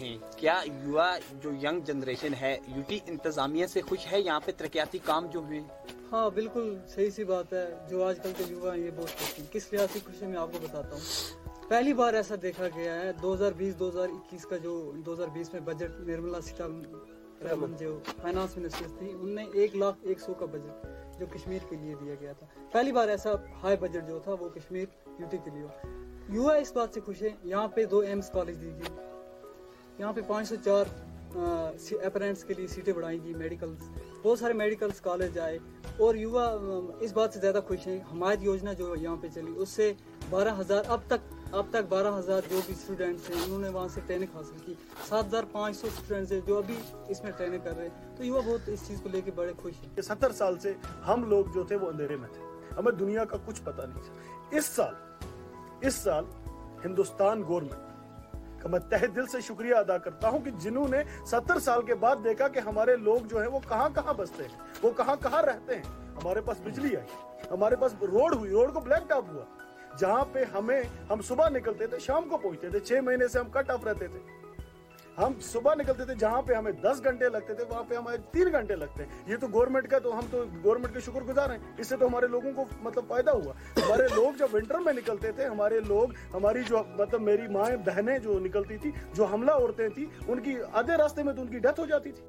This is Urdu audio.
ہیں۔ کیا یوا جو ینگ جنریشن ہے، یو ٹی انتظامیہ سے خوش ہے؟ یہاں پہ ترقیاتی کام جو ہیں ہاں بالکل صحیح سی بات ہے۔ جو آج کل کے یوا ہیں، یہ بہت خوش ہیں۔ کس لحاظ سے خوش ہیں، میں آپ کو بتاتا ہوں۔ پہلی بار ایسا دیکھا گیا ہے، دو ہزار بیس، دو ہزار اکیس کا جو دو ہزار بیس میں بجٹ نرملا سیتارمن جو فائنانس منسٹر تھی ان نے ایک لاکھ ایک سو کا بجٹ جو کشمیر کے لیے دیا گیا تھا۔ پہلی بار ایسا ہائی بجٹ جو تھا، وہ کشمیر، یو ٹی کے لیے ہوا۔ یو اس بات سے خوش ہے یہاں پہ دو ایمس کالج دی گئی یہاں پہ پانچ سو چار اپرینٹس کے لیے سیٹیں بڑھائی گئی میڈیکل بہت سارے میڈیکلس کالج آئے اور یوا اس بات سے زیادہ خوش ہیں حمایت یوجنا جو یہاں پہ چلی، اس سے بارہ ہزار، اب تک اب تک بارہ ہزار جو بھی اسٹوڈینٹس ہیں، انہوں نے وہاں سے ٹریننگ حاصل کی، سات ہزار پانچ سو اسٹوڈینٹس ہیں جو ابھی اس میں ٹریننگ کر رہے ہیں۔ تو یوا بہت اس چیز کو لے کے بڑے خوش ہیں۔ ستر سال سے ہم لوگ جو تھے وہ اندھیرے میں تھے۔ ہمیں دنیا کا کچھ پتہ نہیں تھا۔ اس سال اس سال ہندوستان گورنمنٹ تو میں تہ دل سے شکریہ ادا کرتا ہوں کہ جنہوں نے ستر سال کے بعد دیکھا کہ ہمارے لوگ جو ہیں وہ کہاں کہاں بستے ہیں، وہ کہاں کہاں رہتے ہیں۔ ہمارے پاس بجلی آئی، ہمارے پاس روڈ ہوئی، روڈ کو بلیک ٹاپ ہوا۔ جہاں پہ ہمیں ہم صبح نکلتے تھے، شام کو پہنچتے تھے، چھ مہینے سے ہم کٹ آف رہتے تھے۔ ہم صبح نکلتے تھے جہاں پہ ہمیں دس گھنٹے لگتے تھے، وہاں پہ ہمیں تین گھنٹے لگتے ہیں۔ یہ تو گورنمنٹ کا تو ہم تو گورنمنٹ کے شکر گزار ہیں۔ اس سے تو ہمارے لوگوں کو مطلب فائدہ ہوا۔ ہمارے لوگ جب ونٹر میں نکلتے تھے، ہمارے لوگ، ہماری جو مطلب میری مائیں بہنیں جو نکلتی تھی جو حملہ عورتیں تھیں، ان کی آدھے راستے میں تو ان کی ڈیتھ ہو جاتی تھی۔